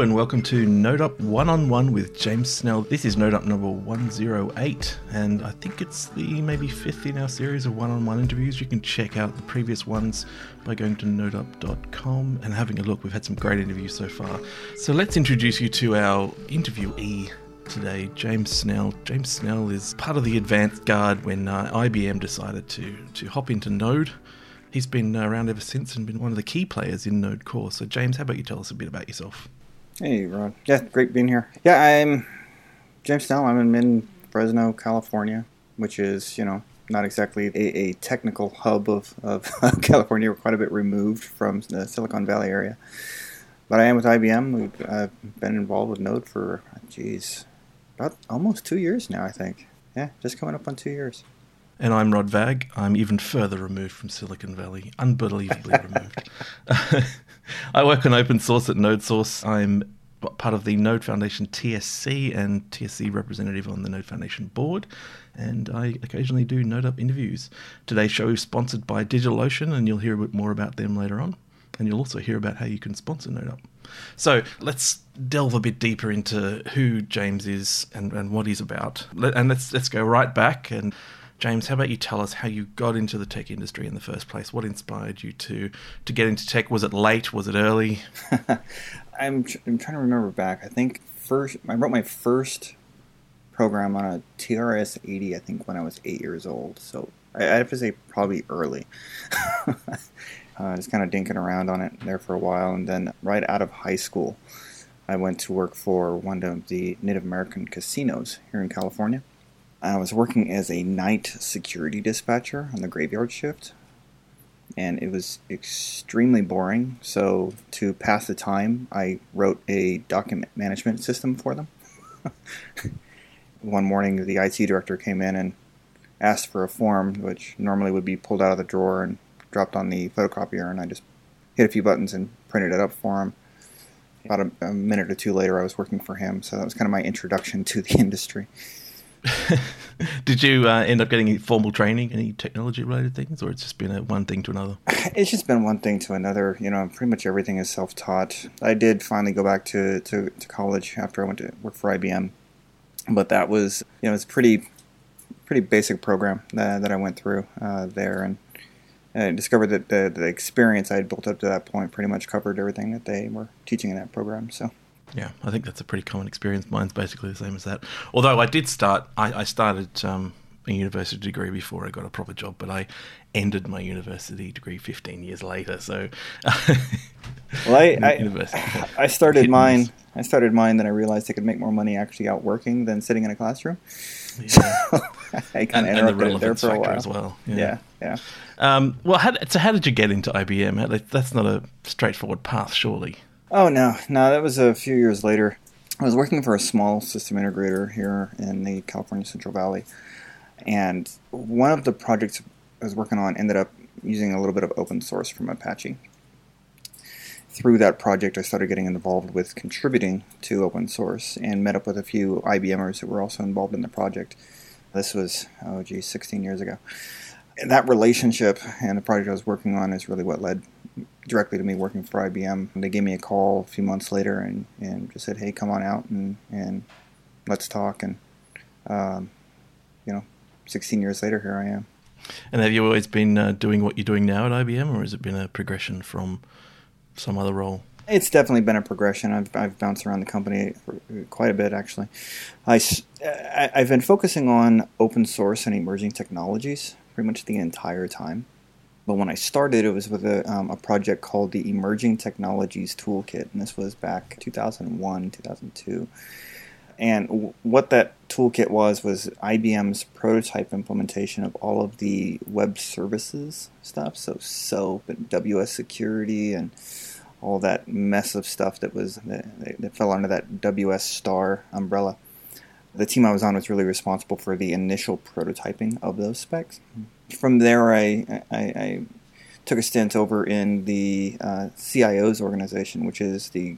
And welcome to Node Up One on One with James Snell. This is Node Up number 108, and I think it's the maybe fifth in our series of one on one interviews. You can check out the previous ones by going to nodeup.com and having a look. We've had some great interviews so far. So let's introduce you to our interviewee today, James Snell. James Snell is part of the advanced guard when uh, IBM decided to, to hop into Node. He's been around ever since and been one of the key players in Node Core. So, James, how about you tell us a bit about yourself? Hey, Rod. Yeah, great being here. Yeah, I'm James Snell. I'm in Fresno, California, which is, you know, not exactly a, a technical hub of, of California. We're quite a bit removed from the Silicon Valley area. But I am with IBM. We've uh, been involved with Node for, geez, about almost two years now, I think. Yeah, just coming up on two years. And I'm Rod Vagg. I'm even further removed from Silicon Valley, unbelievably removed. I work on open source at NodeSource. I'm part of the Node Foundation TSC and TSC representative on the Node Foundation board. And I occasionally do Node Up interviews. Today's show is sponsored by DigitalOcean, and you'll hear a bit more about them later on. And you'll also hear about how you can sponsor Node Up. So let's delve a bit deeper into who James is and, and what he's about. And let's let's go right back and James, how about you tell us how you got into the tech industry in the first place? What inspired you to to get into tech? Was it late? Was it early? I'm I'm trying to remember back. I think first I wrote my first program on a TRS 80. I think when I was eight years old. So I, I have to say probably early. uh, just kind of dinking around on it there for a while, and then right out of high school, I went to work for one of the Native American casinos here in California. I was working as a night security dispatcher on the graveyard shift, and it was extremely boring. So, to pass the time, I wrote a document management system for them. One morning, the IT director came in and asked for a form, which normally would be pulled out of the drawer and dropped on the photocopier, and I just hit a few buttons and printed it up for him. About a, a minute or two later, I was working for him, so that was kind of my introduction to the industry. Did you uh, end up getting any formal training, any technology related things, or it's just been a, one thing to another? It's just been one thing to another. You know, pretty much everything is self taught. I did finally go back to, to, to, college after I went to work for IBM, but that was, you know, it's pretty pretty basic program that, that I went through uh, there, and discovered that the, the experience I had built up to that point pretty much covered everything that they were teaching in that program. So yeah, I think that's a pretty common experience. Mine's basically the same as that. Although I did start, I, I started um, a university degree before I got a proper job, but I ended my university degree 15 years later. So, well, I, I, I started mine. I started mine, then I realized I could make more money actually out working than sitting in a classroom. Yeah. So I kind of interrupted it there for a while as well. Yeah, yeah. yeah. Um, well, how, so how did you get into IBM? That's not a straightforward path, surely. Oh no, no, that was a few years later. I was working for a small system integrator here in the California Central Valley, and one of the projects I was working on ended up using a little bit of open source from Apache. Through that project, I started getting involved with contributing to open source and met up with a few IBMers that were also involved in the project. This was, oh geez, 16 years ago. And that relationship and the project I was working on is really what led directly to me working for IBM. They gave me a call a few months later and, and just said, hey, come on out and, and let's talk. And, um, you know, 16 years later, here I am. And have you always been uh, doing what you're doing now at IBM, or has it been a progression from some other role? It's definitely been a progression. I've, I've bounced around the company quite a bit, actually. I, I've been focusing on open source and emerging technologies pretty much the entire time. But when I started, it was with a, um, a project called the Emerging Technologies Toolkit, and this was back 2001, 2002. And w- what that toolkit was was IBM's prototype implementation of all of the web services stuff, so SOAP and WS Security and all that mess of stuff that was that, that fell under that WS Star umbrella. The team I was on was really responsible for the initial prototyping of those specs from there, I, I, I, took a stint over in the uh, CIO's organization, which is the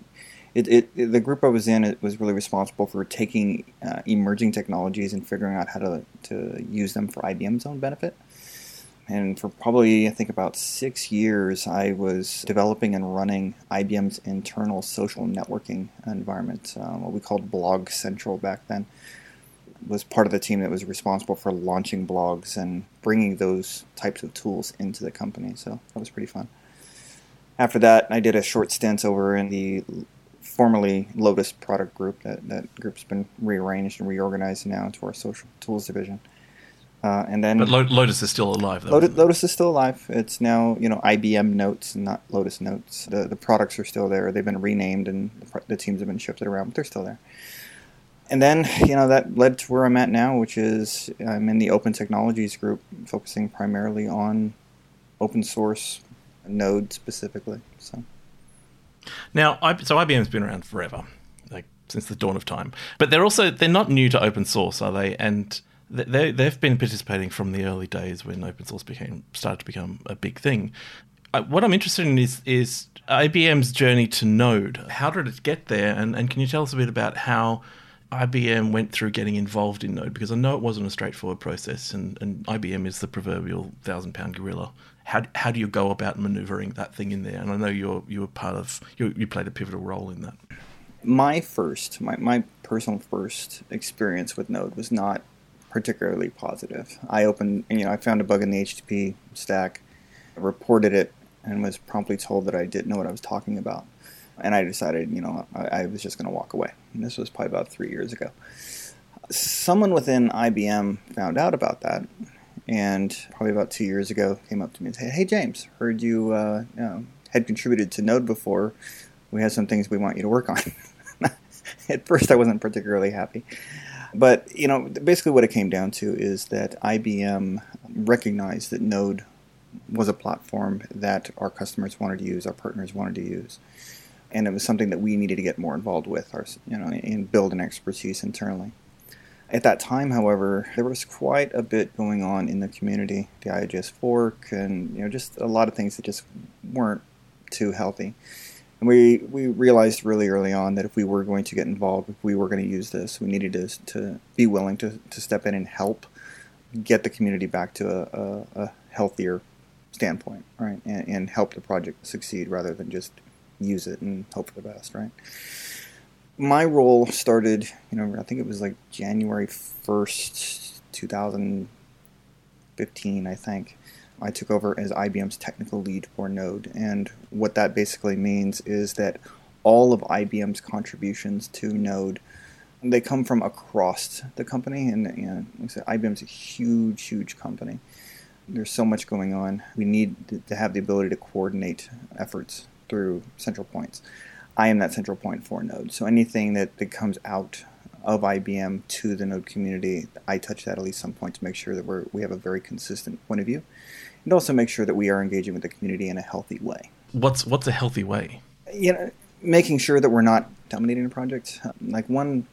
it, it, the group I was in. It was really responsible for taking uh, emerging technologies and figuring out how to to use them for IBM's own benefit. And for probably, I think, about six years, I was developing and running IBM's internal social networking environment, um, what we called Blog Central back then. Was part of the team that was responsible for launching blogs and bringing those types of tools into the company. So that was pretty fun. After that, I did a short stint over in the formerly Lotus product group. That, that group's been rearranged and reorganized now into our social tools division. Uh, and then, but Lotus is still alive. Though, Lotus, Lotus, is still alive. It's now you know IBM Notes, not Lotus Notes. The the products are still there. They've been renamed and the, the teams have been shifted around, but they're still there. And then you know that led to where I'm at now, which is I'm in the Open Technologies group, focusing primarily on open source Node specifically. So. Now, so IBM's been around forever, like since the dawn of time. But they're also they're not new to open source, are they? And they they've been participating from the early days when open source became started to become a big thing. What I'm interested in is is IBM's journey to Node. How did it get there? And and can you tell us a bit about how IBM went through getting involved in Node? Because I know it wasn't a straightforward process, and, and IBM is the proverbial thousand pound gorilla. How, how do you go about maneuvering that thing in there? And I know you're you were part of you, you played a pivotal role in that. My first, my, my personal first experience with Node was not particularly positive. I opened, you know, I found a bug in the HTTP stack, reported it, and was promptly told that I didn't know what I was talking about. And I decided, you know, I, I was just going to walk away. And this was probably about three years ago. Someone within IBM found out about that, and probably about two years ago came up to me and said, "Hey, James, heard you, uh, you know, had contributed to Node before. We have some things we want you to work on." At first, I wasn't particularly happy. But you know, basically, what it came down to is that IBM recognized that Node was a platform that our customers wanted to use, our partners wanted to use, and it was something that we needed to get more involved with, our, you know, and build an expertise internally. At that time, however, there was quite a bit going on in the community, the io.js fork, and you know, just a lot of things that just weren't too healthy. And we, we realized really early on that if we were going to get involved, if we were going to use this, we needed to, to be willing to, to step in and help get the community back to a, a, a healthier standpoint, right? And, and, help the project succeed rather than just use it and hope for the best, right? My role started, you know, I think it was like January 1st, 2015, I think. I took over as IBM's technical lead for Node. And what that basically means is that all of IBM's contributions to Node they come from across the company, and you know, IBM's a huge, huge company. There's so much going on. We need to have the ability to coordinate efforts through central points. I am that central point for Node. So anything that, that comes out of IBM to the Node community, I touch that at least some point to make sure that we're, we have a very consistent point of view and also make sure that we are engaging with the community in a healthy way. What's what's a healthy way? You know, making sure that we're not dominating a project. Like one,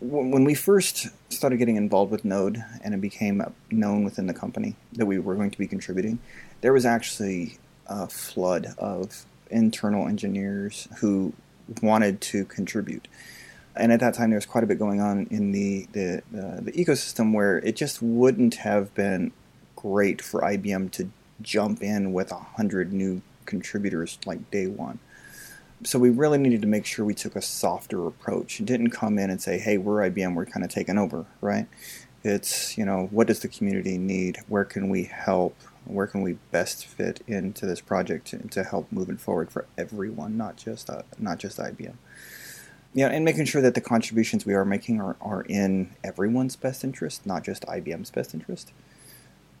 when we first started getting involved with Node, and it became known within the company that we were going to be contributing, there was actually a flood of internal engineers who wanted to contribute. And at that time, there was quite a bit going on in the the, uh, the ecosystem where it just wouldn't have been great for IBM to jump in with a hundred new contributors like day one. So we really needed to make sure we took a softer approach and didn't come in and say, "Hey, we're IBM, we're kind of taking over," right? It's you know, what does the community need? Where can we help? Where can we best fit into this project to, to help moving forward for everyone, not just uh, not just IBM. You know, and making sure that the contributions we are making are, are in everyone's best interest, not just IBM's best interest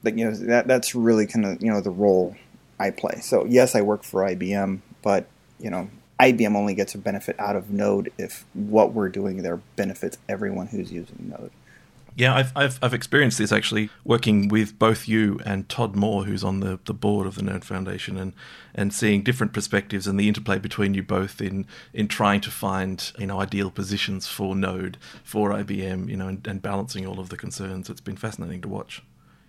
but you know that that's really kind of you know the role I play. So yes, I work for IBM, but you know IBM only gets a benefit out of Node if what we're doing there benefits everyone who's using Node. Yeah, I've, I've, I've experienced this actually working with both you and Todd Moore, who's on the, the board of the Node Foundation, and, and seeing different perspectives and the interplay between you both in, in trying to find you know ideal positions for Node for IBM, you know, and, and balancing all of the concerns. It's been fascinating to watch.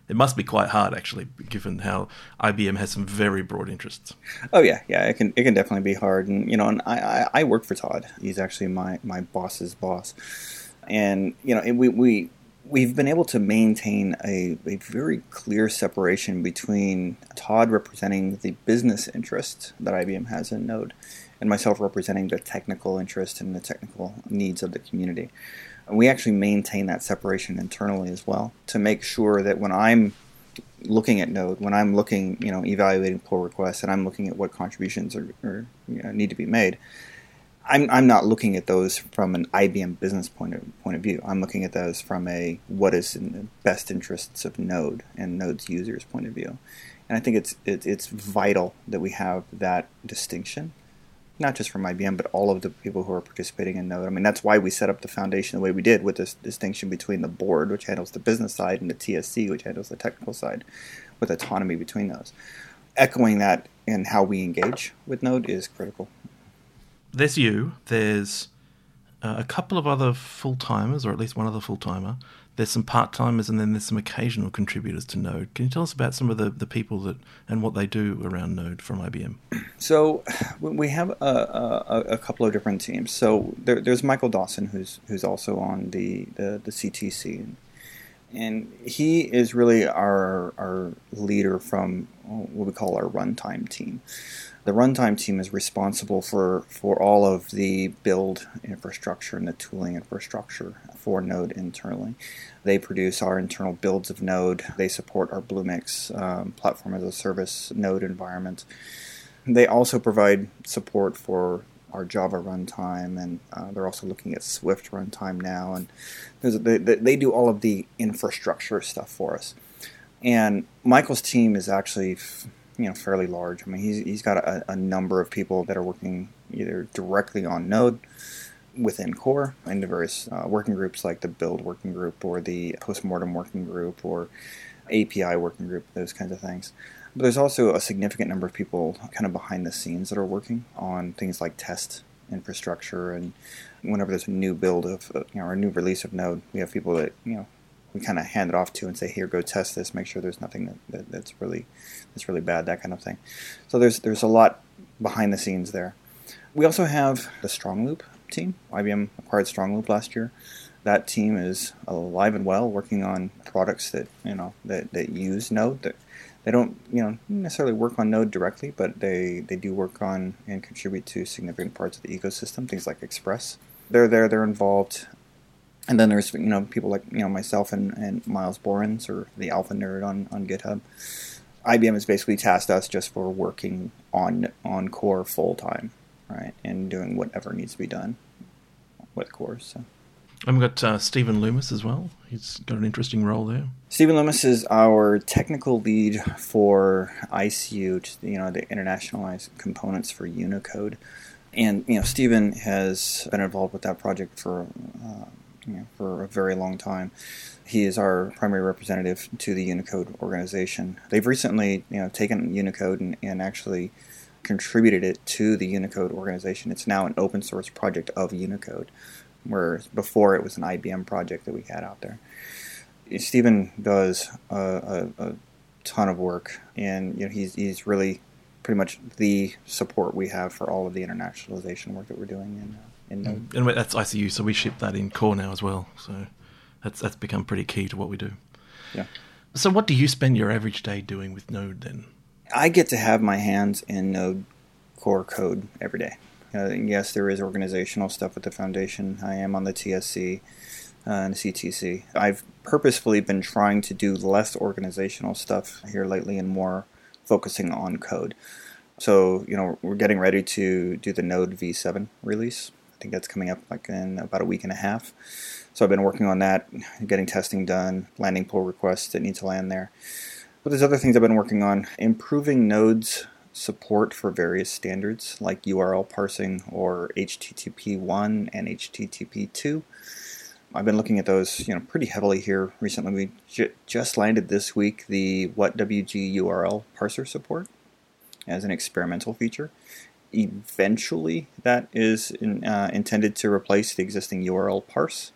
It must be quite hard, actually, given how IBM has some very broad interests. Oh yeah, yeah, it can it can definitely be hard, and you know, and I I, I work for Todd. He's actually my my boss's boss, and you know, we we we've been able to maintain a, a very clear separation between Todd representing the business interest that IBM has in Node and myself representing the technical interest and the technical needs of the community. We actually maintain that separation internally as well to make sure that when I'm looking at Node, when I'm looking, you know, evaluating pull requests and I'm looking at what contributions are, are you know, need to be made, I'm, I'm not looking at those from an IBM business point of, point of view. I'm looking at those from a what is in the best interests of Node and Node's users point of view. And I think it's it, it's vital that we have that distinction, not just from IBM, but all of the people who are participating in Node. I mean, that's why we set up the foundation the way we did with this distinction between the board, which handles the business side, and the TSC, which handles the technical side, with autonomy between those. Echoing that in how we engage with Node is critical there's you. There's uh, a couple of other full timers, or at least one other full timer. There's some part timers, and then there's some occasional contributors to Node. Can you tell us about some of the, the people that and what they do around Node from IBM? So we have a, a, a couple of different teams. So there, there's Michael Dawson, who's who's also on the the, the CTC, and he is really our our leader from what we call our runtime team the runtime team is responsible for, for all of the build infrastructure and the tooling infrastructure for Node internally. They produce our internal builds of Node. They support our Bluemix um, platform as a service Node environment. They also provide support for our Java runtime, and uh, they're also looking at Swift runtime now. And they, they do all of the infrastructure stuff for us. And Michael's team is actually you know fairly large. I mean, he's he's got a, a number of people that are working either directly on Node within core into various uh, working groups like the build working group or the postmortem working group or API working group, those kinds of things. But there's also a significant number of people kind of behind the scenes that are working on things like test infrastructure and whenever there's a new build of you know or a new release of Node, we have people that you know we kind of hand it off to and say, here, go test this, make sure there's nothing that, that, that's really that's really bad, that kind of thing. So there's there's a lot behind the scenes there. We also have the StrongLoop team. IBM acquired StrongLoop last year. That team is alive and well, working on products that you know that, that use Node. That they don't you know necessarily work on Node directly, but they they do work on and contribute to significant parts of the ecosystem. Things like Express. They're there. They're involved and then there's you know people like you know myself and, and Myles Borins or the Alpha Nerd on, on GitHub. IBM has basically tasked us just for working on on core full time, right, and doing whatever needs to be done with core. So. And we've got uh, Steven Loomis as well. He's got an interesting role there. Steven Loomis is our technical lead for ICU, you know, the internationalized components for Unicode. And you know, Steven has been involved with that project for uh, you know, for a very long time. He is our primary representative to the Unicode organization. They've recently, you know, taken Unicode and, and actually contributed it to the Unicode organization. It's now an open source project of Unicode, whereas before it was an IBM project that we had out there. Steven does a, a, a ton of work, and you know he's he's really pretty much the support we have for all of the internationalization work that we're doing in uh, Node. And that's ICU, so we ship that in core now as well. So that's that's become pretty key to what we do. Yeah. So what do you spend your average day doing with Node then? I get to have my hands in Node core code every day. Uh, yes, there is organizational stuff with the foundation. I am on the TSC uh, and the CTC. I've purposefully been trying to do less organizational stuff here lately and more focusing on code. So, you know, we're getting ready to do the Node V7 release. I think that's coming up like in about a week and a half. So I've been working on that, getting testing done, landing pull requests that need to land there. But there's other things I've been working on, improving Node's support for various standards like URL parsing or HTTP 1 and HTTP 2. I've been looking at those, you know, pretty heavily here recently. We j- just landed this week the WhatWG URL parser support as an experimental feature eventually that is in, uh, intended to replace the existing URL parse.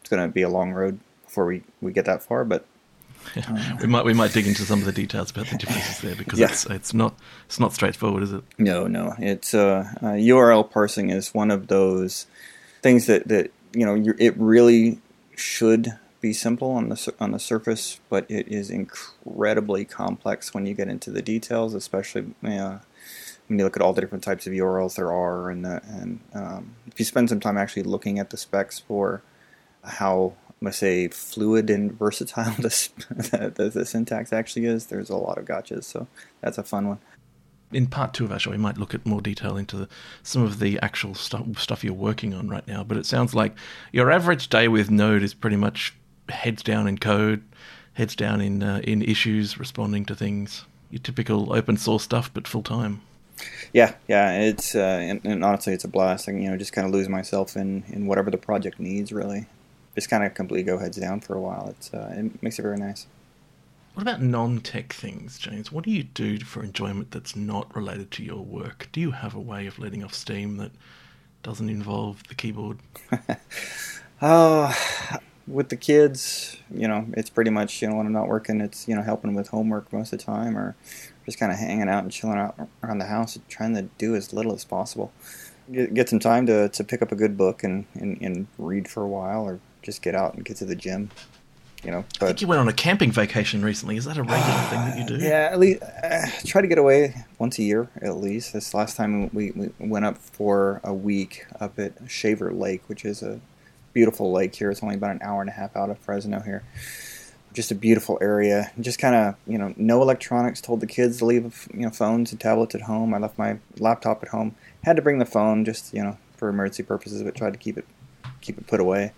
It's going to be a long road before we, we get that far, but uh, we might we might dig into some of the details about the differences there because yeah. it's it's not it's not straightforward, is it? No, no. It's uh, uh, URL parsing is one of those things that that you know it really should be simple on the on the surface, but it is incredibly complex when you get into the details, especially uh, when you look at all the different types of URLs there are, and the, and um, if you spend some time actually looking at the specs for how I'm to say fluid and versatile the, the, the, syntax actually is. There's a lot of gotchas, so that's a fun one. In part two of our show, we might look at more detail into the, some of the actual stuff, stuff you're working on right now. But it sounds like your average day with Node is pretty much heads down in code, heads down in uh, in issues, responding to things. Your typical open source stuff, but full time. Yeah, yeah, it's uh, and, and, honestly, it's a blast. I, you know, just kind of lose myself in in whatever the project needs, really just kind of completely go heads down for a while. It's uh, it makes it very nice. What about non-tech things, James? What do you do for enjoyment that's not related to your work? Do you have a way of letting off steam that doesn't involve the keyboard? uh, with the kids, you know, it's pretty much you know when I'm not working, it's you know helping with homework most of the time, or just kind of hanging out and chilling out around the house, trying to do as little as possible. Get, get some time to, to pick up a good book and, and, and read for a while, or just get out and get to the gym. You know, but, I think you went on a camping vacation recently. Is that a regular thing that you do? Yeah, at least uh, try to get away once a year at least. This last time we, we went up for a week up at Shaver Lake, which is a beautiful lake here. It's only about an hour and a half out of Fresno here. Just a beautiful area. Just kind of you know, no electronics. Told the kids to leave you know phones and tablets at home. I left my laptop at home. Had to bring the phone just you know for emergency purposes, but tried to keep it keep it put away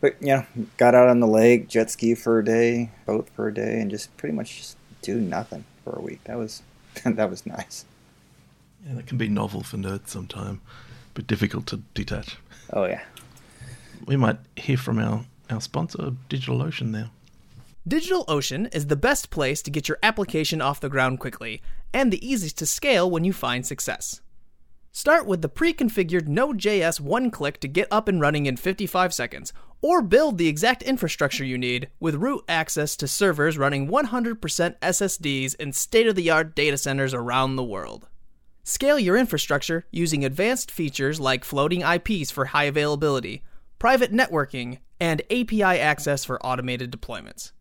but you know, got out on the lake, jet ski for a day, boat for a day, and just pretty much just do nothing for a week. That was that was nice. Yeah, that can be novel for nerds sometime, but difficult to detach. Oh yeah. We might hear from our our sponsor, DigitalOcean, now. DigitalOcean is the best place to get your application off the ground quickly, and the easiest to scale when you find success. Start with the pre-configured Node.js one-click to get up and running in 55 seconds, or build the exact infrastructure you need with root access to servers running 100% SSDs in state-of-the-art data centers around the world. Scale your infrastructure using advanced features like floating IPs for high availability, private networking, and API access for automated deployments.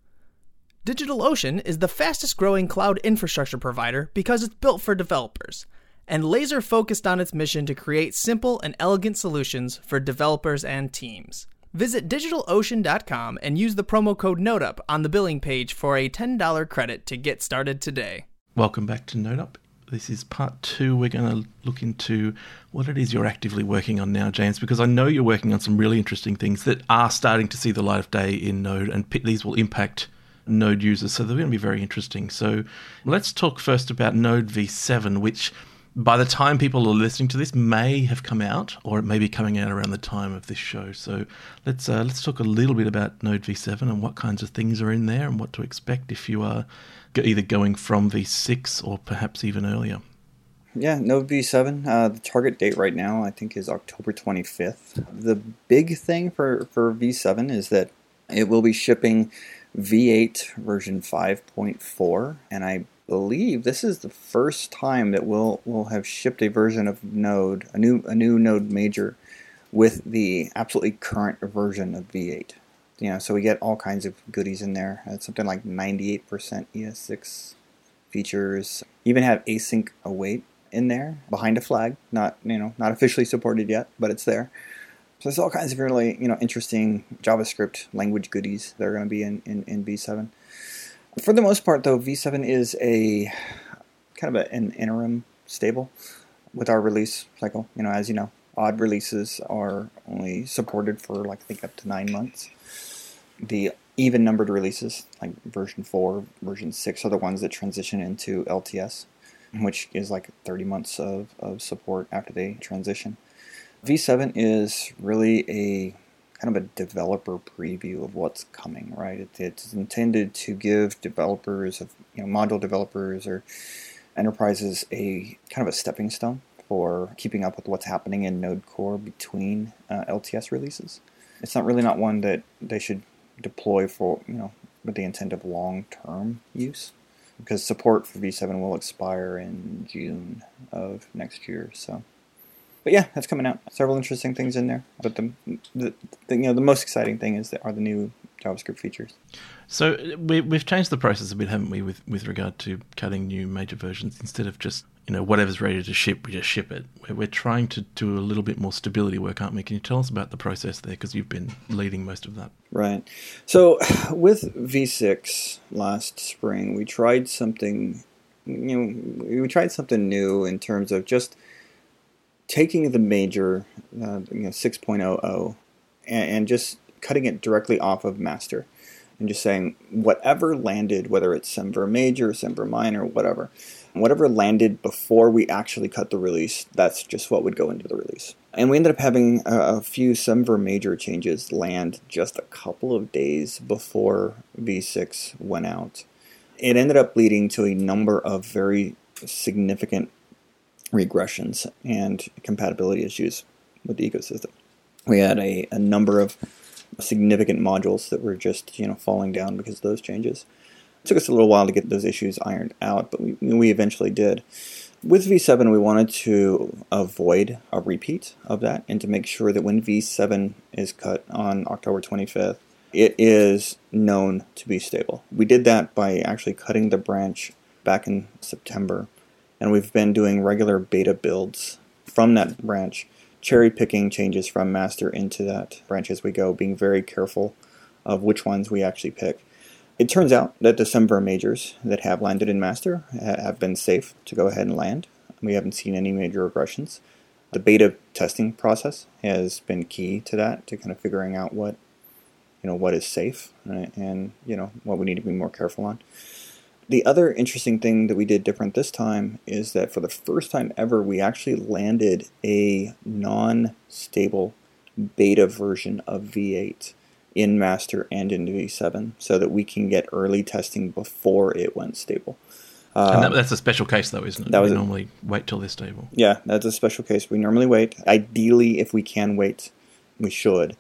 DigitalOcean is the fastest growing cloud infrastructure provider because it's built for developers and laser focused on its mission to create simple and elegant solutions for developers and teams. Visit DigitalOcean.com and use the promo code NodeUp on the billing page for a $10 credit to get started today. Welcome back to NodeUp. This is part two. We're going to look into what it is you're actively working on now, James, because I know you're working on some really interesting things that are starting to see the light of day in Node, and these will impact Node users. So they're going to be very interesting. So let's talk first about Node v7, which by the time people are listening to this may have come out or it may be coming out around the time of this show so let's uh, let's talk a little bit about node v7 and what kinds of things are in there and what to expect if you are either going from v6 or perhaps even earlier yeah node v7 uh, the target date right now i think is october 25th the big thing for, for v7 is that it will be shipping v8 version 5.4 and i believe this is the first time that we'll we'll have shipped a version of Node, a new a new Node major, with the absolutely current version of V8. You know, so we get all kinds of goodies in there. It's something like 98% ES6 features. Even have async await in there behind a flag. Not you know not officially supported yet, but it's there. So there's all kinds of really you know interesting JavaScript language goodies that are going to be in in, in V7. For the most part, though, V7 is a kind of a, an interim stable with our release cycle. You know, as you know, odd releases are only supported for like I think up to nine months. The even numbered releases, like version four, version six, are the ones that transition into LTS, which is like 30 months of, of support after they transition. V7 is really a kind of a developer preview of what's coming, right? It, it's intended to give developers, of you know, module developers or enterprises a kind of a stepping stone for keeping up with what's happening in Node Core between uh, LTS releases. It's not really not one that they should deploy for, you know, with the intent of long-term use because support for V7 will expire in June of next year, so but yeah, that's coming out. Several interesting things in there. But the, the, the, you know the most exciting thing is that are the new JavaScript features. So we, we've changed the process a bit, haven't we, with, with regard to cutting new major versions instead of just you know whatever's ready to ship, we just ship it. We're, we're trying to do a little bit more stability work, aren't we? Can you tell us about the process there because you've been leading most of that? Right. So with V6 last spring, we tried something. You know, we tried something new in terms of just taking the major, uh, you know, 6.00, and, and just cutting it directly off of master and just saying whatever landed, whether it's Semver major, Semver minor, whatever, whatever landed before we actually cut the release, that's just what would go into the release. And we ended up having a, a few Semver major changes land just a couple of days before V6 went out. It ended up leading to a number of very significant regressions and compatibility issues with the ecosystem. We had a, a number of significant modules that were just you know falling down because of those changes. It took us a little while to get those issues ironed out, but we, we eventually did. With V7, we wanted to avoid a repeat of that and to make sure that when V7 is cut on October 25th, it is known to be stable. We did that by actually cutting the branch back in September, and we've been doing regular beta builds from that branch cherry picking changes from master into that branch as we go, being very careful of which ones we actually pick. It turns out that the Semver majors that have landed in master have been safe to go ahead and land. We haven't seen any major regressions. The beta testing process has been key to that, to kind of figuring out what you know what is safe and, and you know what we need to be more careful on. The other interesting thing that we did different this time is that for the first time ever, we actually landed a non stable beta version of V8 in master and in V7 so that we can get early testing before it went stable. and that, um, that's a special case, though, isn't it? That was we normally wait till they're stable. Yeah, that's a special case. We normally wait. Ideally, if we can wait, we should.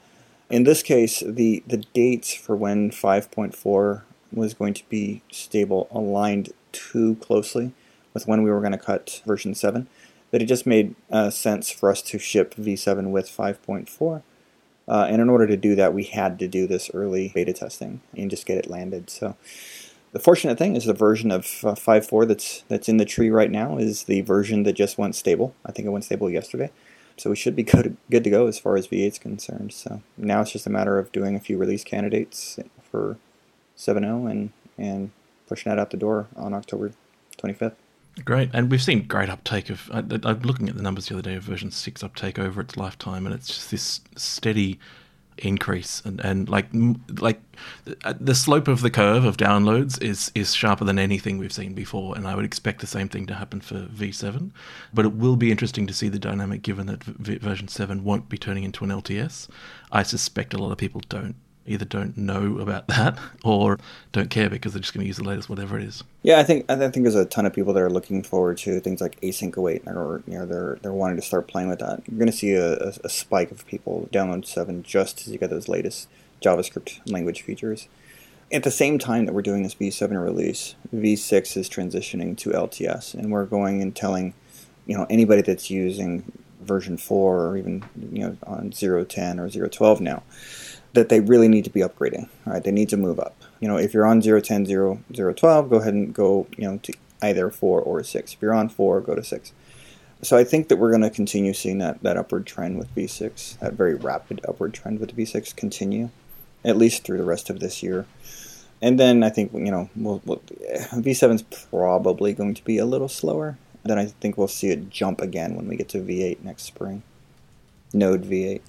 In this case, the, the dates for when 5.4 was going to be stable aligned too closely with when we were going to cut version 7 that it just made uh, sense for us to ship v7 with 5.4 uh, and in order to do that we had to do this early beta testing and just get it landed. So the fortunate thing is the version of uh, 5.4 that's that's in the tree right now is the version that just went stable. I think it went stable yesterday. So we should be good, good to go as far as V8 is concerned. So now it's just a matter of doing a few release candidates for 7.0 and and pushing that out the door on October 25th. Great, and we've seen great uptake of. I, am looking at the numbers the other day of version six uptake over its lifetime, and it's just this steady increase, and, and like like uh, the slope of the curve of downloads is is sharper than anything we've seen before, and I would expect the same thing to happen for V7. But it will be interesting to see the dynamic, given that v- version seven won't be turning into an LTS. I suspect a lot of people don't either don't know about that or don't care because they're just going to use the latest whatever it is. Yeah, I think I think there's a ton of people that are looking forward to things like async await, or you know they're they're wanting to start playing with that. You're going to see a, a, spike of people download seven just to get those latest JavaScript language features. At the same time that we're doing this V7 release, V6 is transitioning to LTS, and we're going and telling you know anybody that's using version 4 or even you know on 0.10 or 0.12 now that they really need to be upgrading. Right, they need to move up. You know, if you're on 010, 0, 012, go ahead and go, you know, to either 4 or 6. If you're on 4, go to 6. So I think that we're going to continue seeing that, that upward trend with V6, that very rapid upward trend with V6 continue, at least through the rest of this year. And then I think, you know, we'll, we'll, V7 is probably going to be a little slower. Then I think we'll see it jump again when we get to V8 next spring. Node V8.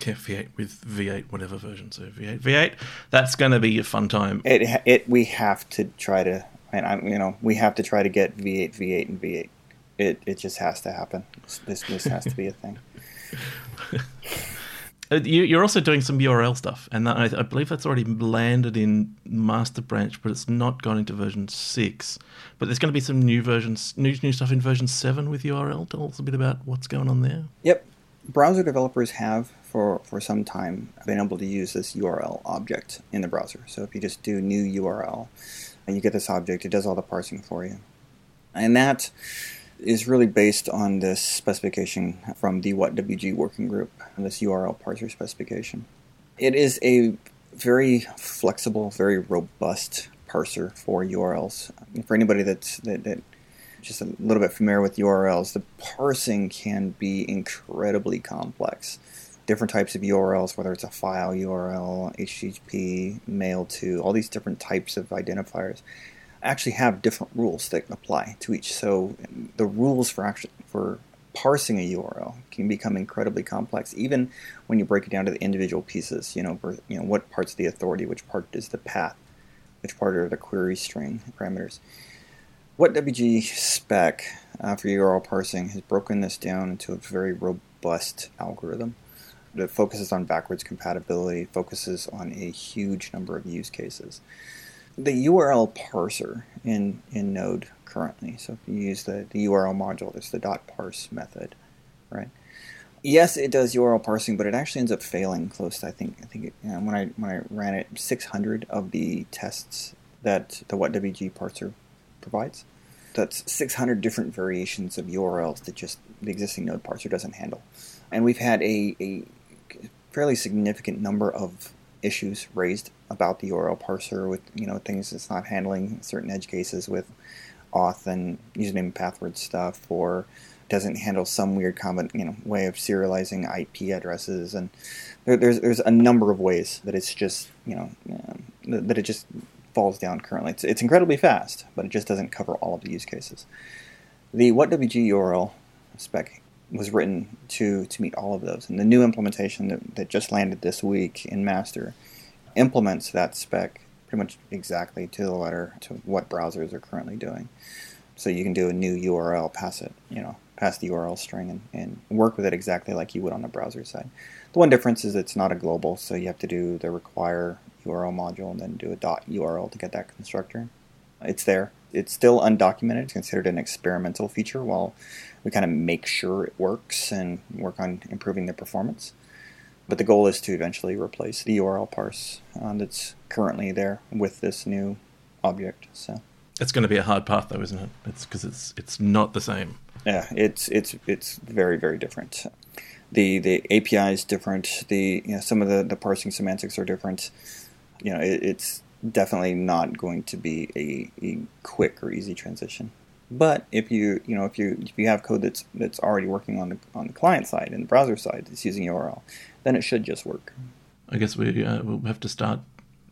Yeah, V8 with V8, whatever version. So V8, V8. That's going to be a fun time. It, it. We have to try to, and I'm, you know, we have to try to get V8, V8, and V8. It, it just has to happen. This, this has to be a thing. Uh, you, are also doing some URL stuff, and that, I, I, believe that's already landed in Master Branch, but it's not gone into version six. But there's going to be some new versions, new new stuff in version seven with URL. Tell us a bit about what's going on there. Yep, browser developers have for, for some time been able to use this URL object in the browser. So if you just do new URL and you get this object, it does all the parsing for you. And that is really based on this specification from the WhatWG working group, this URL parser specification. It is a very flexible, very robust parser for URLs. For anybody that's that, that just a little bit familiar with URLs, the parsing can be incredibly complex. Different types of URLs, whether it's a file URL, HTTP, mail to, all these different types of identifiers actually have different rules that apply to each. So the rules for actually for parsing a URL can become incredibly complex, even when you break it down to the individual pieces. You know, you know what part's the authority, which part is the path, which part are the query string parameters. WhatWG spec uh, for URL parsing has broken this down into a very robust algorithm that focuses on backwards compatibility, focuses on a huge number of use cases. The URL parser in, in Node currently, so if you use the, the URL module, there's the dot parse method, right? Yes, it does URL parsing, but it actually ends up failing close to I think I think it, you know, when I when I ran it, 600 of the tests that the WhatWG parser provides. That's 600 different variations of URLs that just the existing node parser doesn't handle. And we've had a, a fairly significant number of issues raised about the URL parser with you know things it's not handling certain edge cases with auth and username and password stuff or doesn't handle some weird common you know way of serializing IP addresses and there, there's there's a number of ways that it's just you know um, that it just falls down currently. It's, it's incredibly fast, but it just doesn't cover all of the use cases. The WhatWG URL spec was written to, to meet all of those. And the new implementation that, that just landed this week in master implements that spec pretty much exactly to the letter to what browsers are currently doing. So you can do a new URL, pass it, you know, pass the URL string and, and work with it exactly like you would on the browser side. The one difference is it's not a global, so you have to do the require URL module and then do a dot URL to get that constructor. It's there. It's still undocumented. It's considered an experimental feature while we kind of make sure it works and work on improving the performance. But the goal is to eventually replace the URL parse uh, that's currently there with this new object. So it's going to be a hard path, though, isn't it? It's because it's it's not the same. Yeah, it's it's it's very very different. The the API is different. The you know, some of the, the parsing semantics are different you know, it, it's definitely not going to be a, a quick or easy transition. But if you you know if you if you have code that's that's already working on the on the client side and the browser side that's using URL, then it should just work. I guess we uh, we'll have to start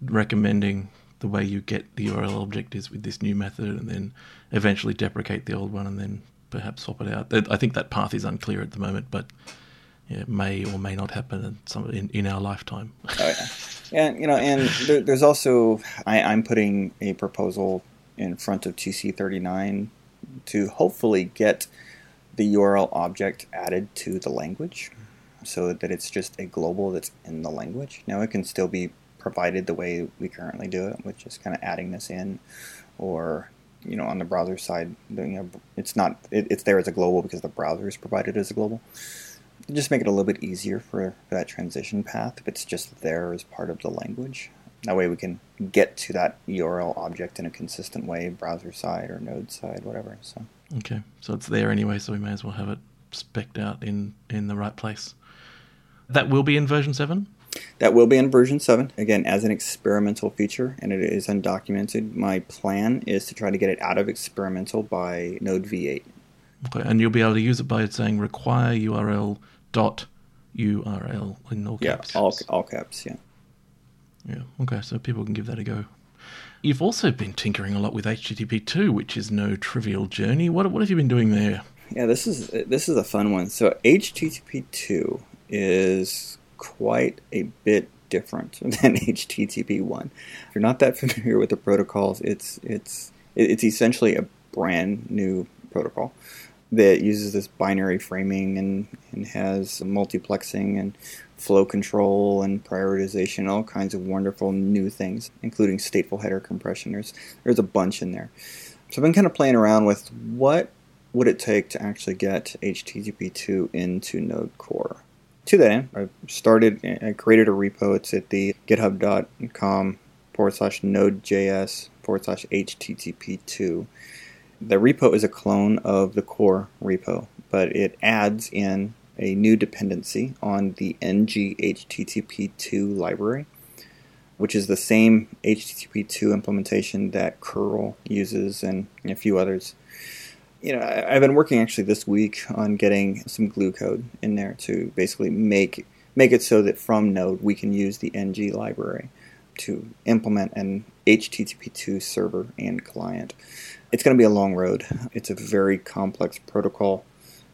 recommending the way you get the URL object is with this new method, and then eventually deprecate the old one, and then perhaps swap it out. I think that path is unclear at the moment, but yeah, may or may not happen in, some, in, in our lifetime. oh, yeah. And you know, and there, there's also I, am putting a proposal in front of TC39 to hopefully get the URL object added to the language, so that it's just a global that's in the language. Now it can still be provided the way we currently do it, which is kind of adding this in, or you know, on the browser side, you know, it's not it, it's there as a global because the browser is provided as a global just make it a little bit easier for, for that transition path if it's just there as part of the language. That way we can get to that URL object in a consistent way, browser side or node side, whatever. So Okay. So it's there anyway, so we may as well have it specced out in, in the right place. That will be in version 7? That will be in version 7, again, as an experimental feature, and it is undocumented. My plan is to try to get it out of experimental by Node V8. Okay, and you'll be able to use it by saying require URL dot URL in all caps. Yeah, all, all caps, yeah. Yeah, okay, so people can give that a go. You've also been tinkering a lot with HTTP 2, which is no trivial journey. What, what have you been doing there? Yeah, this is this is a fun one. So HTTP 2 is quite a bit different than HTTP 1. If you're not that familiar with the protocols, it's it's it's essentially a brand new protocol that uses this binary framing and, and has multiplexing and flow control and prioritization, all kinds of wonderful new things, including stateful header compression. There's there's a bunch in there. So I've been kind of playing around with what would it take to actually get HTTP2 into Node Core. To that end, I've started, I created a repo. It's at the github.com forward slash node.js forward slash HTTP2 the repo is a clone of the core repo, but it adds in a new dependency on the nghttp2 library. which is the same HTTP2 implementation that curl uses and a few others. You know, I've been working actually this week on getting some glue code in there to basically make make it so that from Node we can use the ng library to implement an HTTP2 server and client. It's going to be a long road. It's a very complex protocol.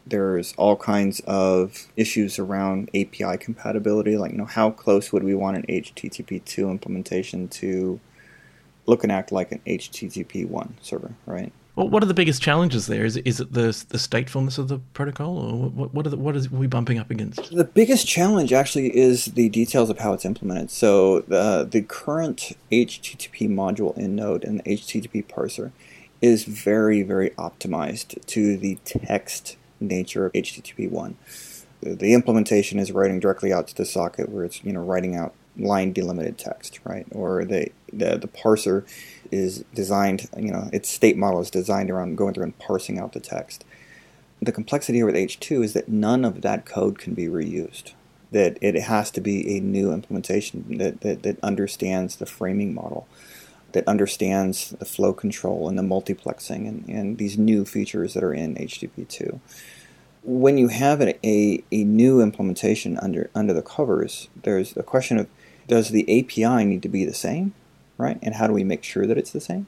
There's all kinds of issues around API compatibility, like you know how close would we want an HTTP2 implementation to look and act like an HTTP1 server, right? Well, what are the biggest challenges there? Is it, is it the the statefulness of the protocol, or what what, are the, what is we bumping up against? The biggest challenge actually is the details of how it's implemented. So the the current HTTP module in Node and the HTTP parser is very very optimized to the text nature of HTTP one. The, the implementation is writing directly out to the socket, where it's you know writing out line delimited text, right? Or the the, the parser is designed, you know, its state model is designed around going through and parsing out the text. The complexity here with H2 is that none of that code can be reused. That it has to be a new implementation that, that, that understands the framing model, that understands the flow control and the multiplexing and, and these new features that are in HTTP2 when you have a, a, a, new implementation under under the covers, there's a question of does the API need to be the same right? And how do we make sure that it's the same?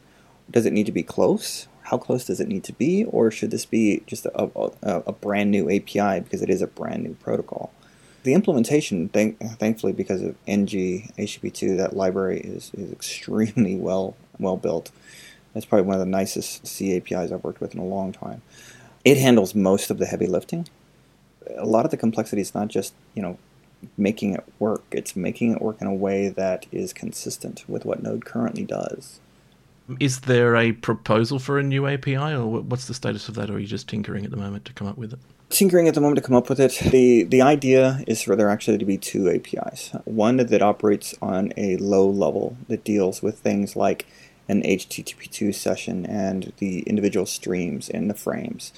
Does it need to be close? How close does it need to be? Or should this be just a, a, a brand new API because it is a brand new protocol? The implementation, thank, thankfully, because of nghttp2, that library is, is extremely well well built. That's probably one of the nicest C APIs I've worked with in a long time. It handles most of the heavy lifting. A lot of the complexity is not just you know making it work. It's making it work in a way that is consistent with what Node currently does. Is there a proposal for a new API, or what's the status of that, or are you just tinkering at the moment to come up with it? Tinkering at the moment to come up with it. The the idea is for there actually to be two APIs. One that operates on a low level that deals with things like an HTTP2 session and the individual streams and the frames.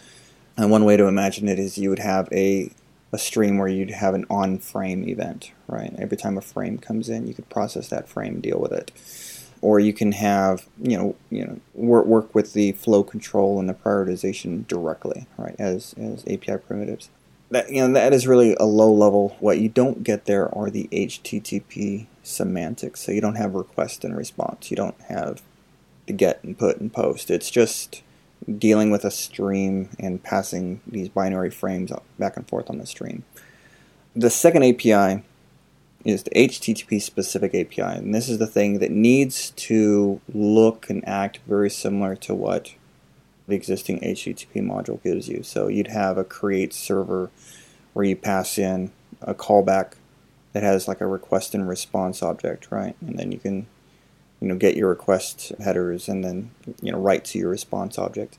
And one way to imagine it is you would have a a stream where you'd have an on frame event, right? Every time a frame comes in, you could process that frame, deal with it. Or you can have, you know, you know, work, work with the flow control and the prioritization directly, right, as, as API primitives. That, you know, that is really a low level. What you don't get there are the HTTP semantics. So you don't have request and response. You don't have the get and put and post. It's just dealing with a stream and passing these binary frames back and forth on the stream. The second API is the HTTP specific API, and this is the thing that needs to look and act very similar to what the existing HTTP module gives you. So you'd have a create server where you pass in a callback that has like a request and response object, right? And then you can you know, get your request headers and then, you know, write to your response object.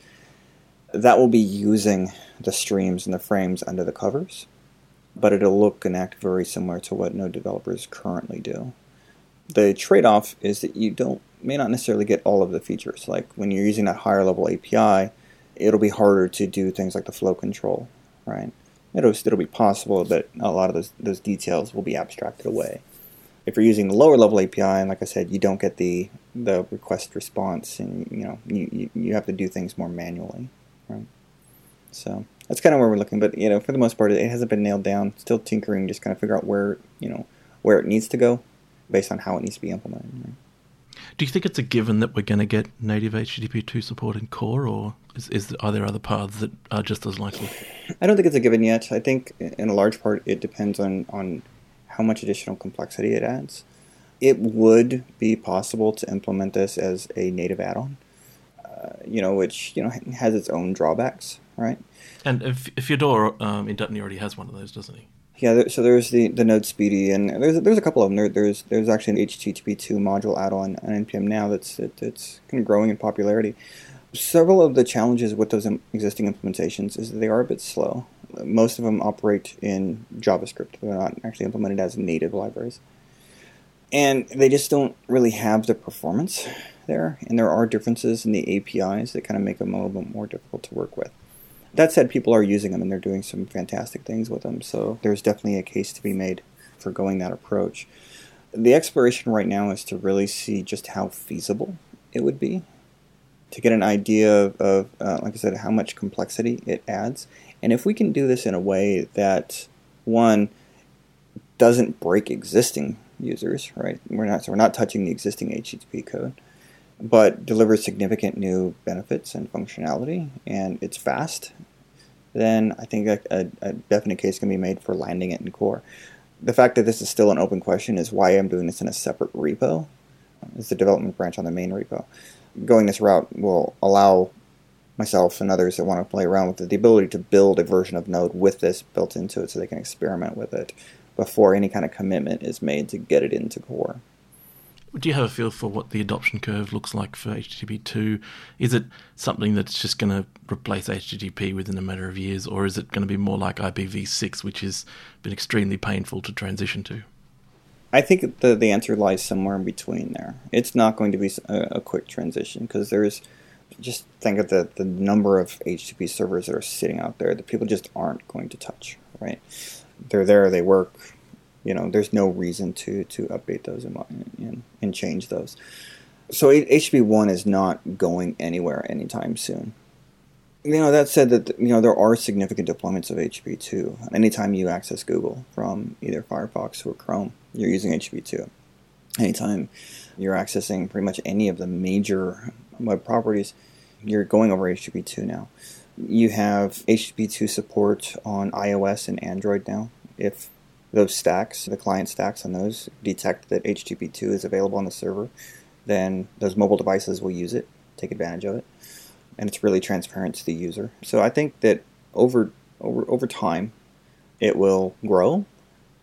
That will be using the streams and the frames under the covers, but it'll look and act very similar to what Node developers currently do. The trade-off is that you don't may not necessarily get all of the features. Like when you're using that higher level API, it'll be harder to do things like the flow control, right? It'll it'll be possible, but a lot of those those details will be abstracted away if you're using the lower level API, and like I said, you don't get the the request response, and you know you, you, you have to do things more manually, right? So that's kind of where we're looking. But you know, for the most part, it hasn't been nailed down. Still tinkering, just kind of figure out where you know where it needs to go, based on how it needs to be implemented. Right? Do you think it's a given that we're going to get native HTTP2 support in core, or is, is are there other paths that are just as likely? I don't think it's a given yet. I think in a large part it depends on on how much additional complexity it adds. It would be possible to implement this as a native add-on, uh, you know, which you know has its own drawbacks, right? And if, if Fedor um, Indutny already has one of those, doesn't he? Yeah, there, so there's the, the node-spdy, and there's there's a couple of them. There, there's there's actually an HTTP2 module add-on on npm now that's it, it's kind of growing in popularity. Several of the challenges with those existing implementations is that they are a bit slow most of them operate in JavaScript. They're not actually implemented as native libraries. And they just don't really have the performance there. And there are differences in the APIs that kind of make them a little bit more difficult to work with. That said, people are using them and they're doing some fantastic things with them. So there's definitely a case to be made for going that approach. the exploration right now is to really see just how feasible it would be to get an idea of, of uh, like I said, how much complexity it adds. And if we can do this in a way that, one, doesn't break existing users, right? We're not, so we're not touching the existing HTTP code, but delivers significant new benefits and functionality, and it's fast, then I think a, a, a definite case can be made for landing it in core. The fact that this is still an open question is why I'm doing this in a separate repo. It's the development branch on the main repo going this route will allow myself and others that want to play around with it the ability to build a version of Node with this built into it so they can experiment with it before any kind of commitment is made to get it into core. Do you have a feel for what the adoption curve looks like for HTTP 2? Is it something that's just going to replace HTTP within a matter of years, or is it going to be more like IPv6, which has been extremely painful to transition to? I think the the answer lies somewhere in between there. It's not going to be a, a quick transition because there's just think of the, the number of HTTP servers that are sitting out there that people just aren't going to touch, right? They're there, they work. You know, there's no reason to to update those and and, change those. So HTTP one is not going anywhere anytime soon. You know, that said, that you know there are significant deployments of HTTP two. Anytime you access Google from either Firefox or Chrome, you're using HTTP2. Anytime you're accessing pretty much any of the major web properties, you're going over HTTP2 now. You have HTTP2 support on iOS and Android now. If those stacks, the client stacks on those, detect that HTTP2 is available on the server, then those mobile devices will use it, take advantage of it, and it's really transparent to the user. So I think that over over over time, it will grow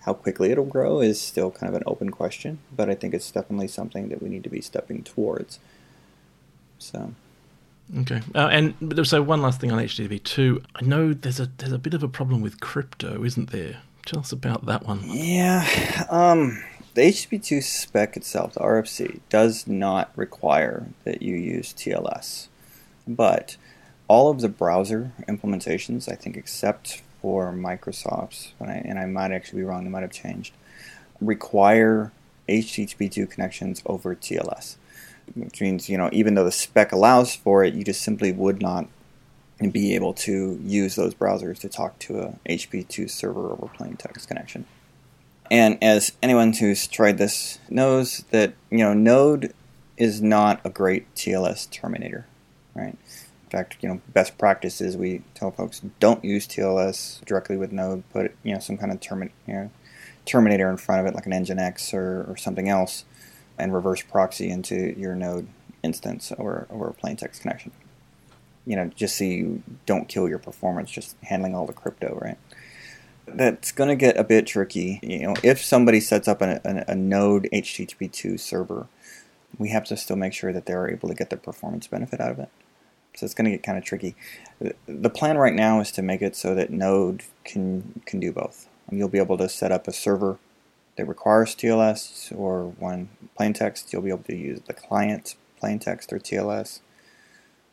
how quickly it'll grow is still kind of an open question, but I think it's definitely something that we need to be stepping towards. So. Okay, uh, and so one last thing on HTTP two. I know there's a there's a bit of a problem with crypto, isn't there? Tell us about that one. Yeah, um, the HTTP two spec itself, the RFC, does not require that you use TLS, but all of the browser implementations, I think, except for Microsoft's, I, and I might actually be wrong, they might have changed, require HTTP2 connections over TLS. Which means, you know, even though the spec allows for it, you just simply would not be able to use those browsers to talk to a HP2 server over plain text connection. And as anyone who's tried this knows that, you know, Node is not a great TLS terminator, right? In fact, you know, best practice is we tell folks don't use TLS directly with Node. Put you know some kind of termi- you know, terminator in front of it, like an Nginx or, or something else, and reverse proxy into your Node instance or, or a plain text connection. You know, just so you don't kill your performance just handling all the crypto, right? That's going to get a bit tricky. You know, if somebody sets up a, a, a Node HTTP2 server, we have to still make sure that they're able to get the performance benefit out of it. So it's going to get kind of tricky. The plan right now is to make it so that Node can can do both. You'll be able to set up a server that requires TLS or one plain text. You'll be able to use the client plain text or TLS.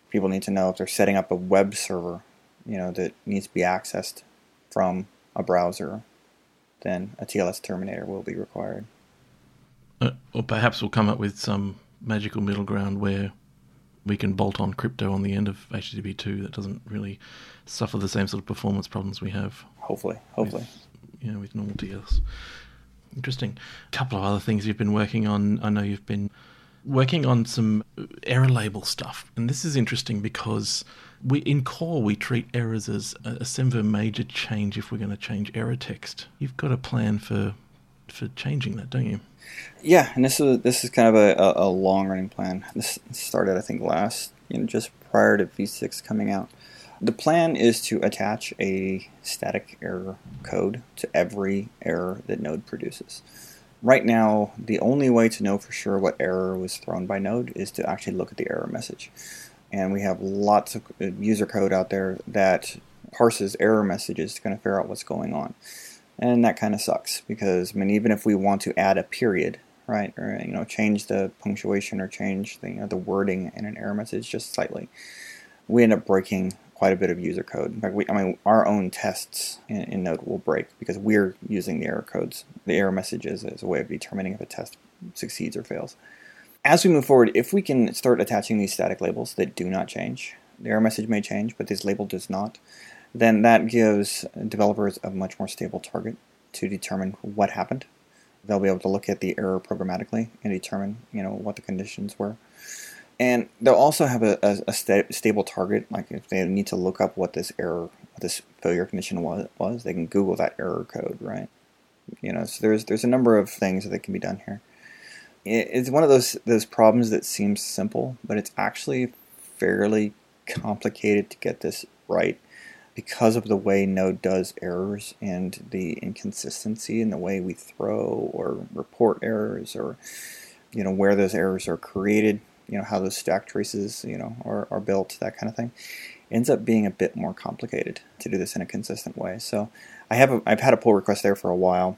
People need to know if they're setting up a web server, you know, that needs to be accessed from a browser, then a TLS terminator will be required. Uh, or perhaps we'll come up with some magical middle ground where we can bolt on crypto on the end of HTTP2 that doesn't really suffer the same sort of performance problems we have. Hopefully, hopefully. With, you know, with normal TLS. Interesting. A couple of other things you've been working on. I know you've been working on some error label stuff, and this is interesting because we in core we treat errors as a, semver major change if we're going to change error text. You've got a plan for for changing that, don't you? Yeah, and this is this is kind of a, a, a long running plan. This started, I think, last you know just prior to V6 coming out. The plan is to attach a static error code to every error that Node produces. Right now, the only way to know for sure what error was thrown by Node is to actually look at the error message. And we have lots of uh, user code out there that parses error messages to kind of figure out what's going on and that kind of sucks because I mean even if we want to add a period right or you know change the punctuation or change the you know, the wording in an error message just slightly we end up breaking quite a bit of user code. In fact, we, I mean, our own tests in, in, Node will break because we're using the error codes, the error messages as a way of determining if a test succeeds or fails. As we move forward, if we can start attaching these static labels that do not change, the error message may change, but this label does not, then that gives developers a much more stable target to determine what happened. They'll be able to look at the error programmatically and determine, you know, what the conditions were and they'll also have a, a, a sta- stable target. Like if they need to look up what this error, what this failure condition was, was, they can Google that error code, right? You know, so there's there's a number of things that can be done here. It, it's one of those those problems that seems simple, but it's actually fairly complicated to get this right because of the way Node does errors and the inconsistency in the way we throw or report errors or you know where those errors are created you know how those stack traces you know are, are built that kind of thing ends up being a bit more complicated to do this in a consistent way so I have a, I've had a pull request there for a while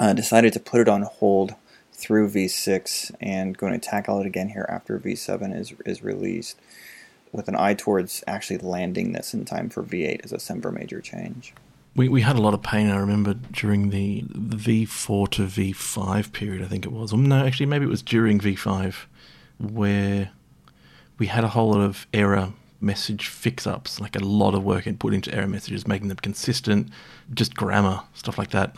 uh, decided to put it on hold through V6 and going to tackle it again here after V7 is is released with an eye towards actually landing this in time for V8 as a Semver major change. We, we had a lot of pain, I remember, during the, the V4 to V5 period, I think it was. Or no, actually, maybe it was during V5 where we had a whole lot of error message fix ups, like a lot of work and put into error messages, making them consistent, just grammar, stuff like that.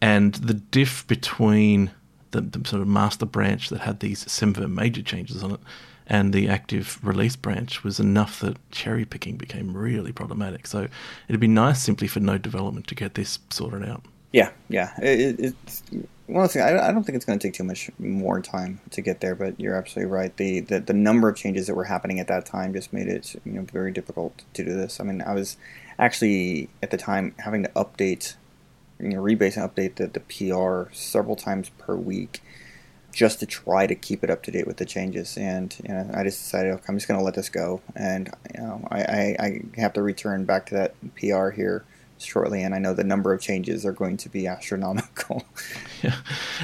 And the diff between the, the sort of master branch that had these Semver major changes on it and the active release branch was enough that cherry picking became really problematic. So it'd be nice simply for node development to get this sorted out. Yeah, yeah. It, it's of I, I don't think it's going to take too much more time to get there, but you're absolutely right. The, the the number of changes that were happening at that time just made it you know very difficult to do this. I mean, I was actually at the time having to update, you know, rebase and update the, the PR several times per week just to try to keep it up to date with the changes. And you know, I just decided, okay, I'm just going to let this go, and you know, I, I, I have to return back to that PR here shortly, and I know the number of changes are going to be astronomical. Yeah,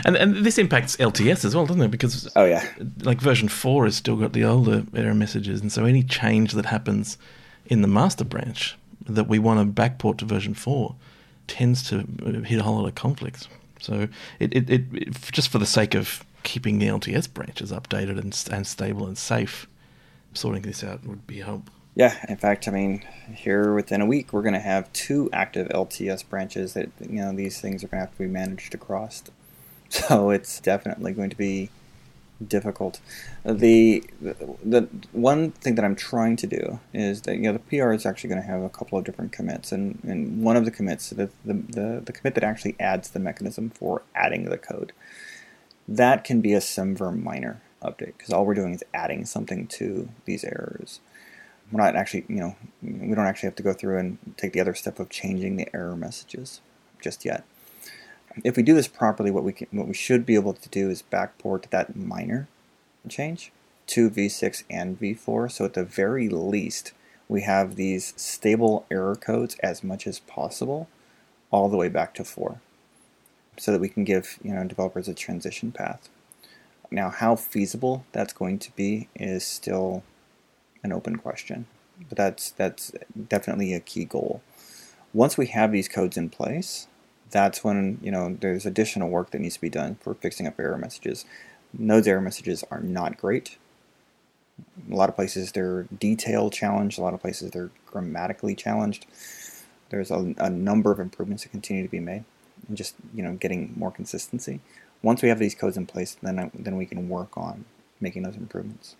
and and this impacts LTS as well, doesn't it? Because oh yeah, like version four has still got the older error messages, and so any change that happens in the master branch that we want to backport to version four tends to hit a whole lot of conflicts. So it, it, it, it just for the sake of keeping the LTS branches updated and, and stable and safe, sorting this out would be a help. Yeah, in fact, I mean, here within a week, we're going to have two active LTS branches that, you know, these things are going to have to be managed across. So it's definitely going to be difficult. The, the one thing that I'm trying to do is that, you know, the PR is actually going to have a couple of different commits. And, and one of the commits, the, the, the, the commit that actually adds the mechanism for adding the code, that can be a Semver minor update because all we're doing is adding something to these errors we're not actually, you know, we don't actually have to go through and take the other step of changing the error messages just yet. If we do this properly, what we can, what we should be able to do is backport that minor change to v6 and v4. So at the very least, we have these stable error codes as much as possible, all the way back to 4, so that we can give you know developers a transition path. Now, how feasible that's going to be is still an open question, but that's that's definitely a key goal. Once we have these codes in place, that's when you know there's additional work that needs to be done for fixing up error messages. Node's error messages are not great. A lot of places they're detail challenged. A lot of places they're grammatically challenged. There's a, a number of improvements that continue to be made, and just you know getting more consistency. Once we have these codes in place, then then we can work on making those improvements.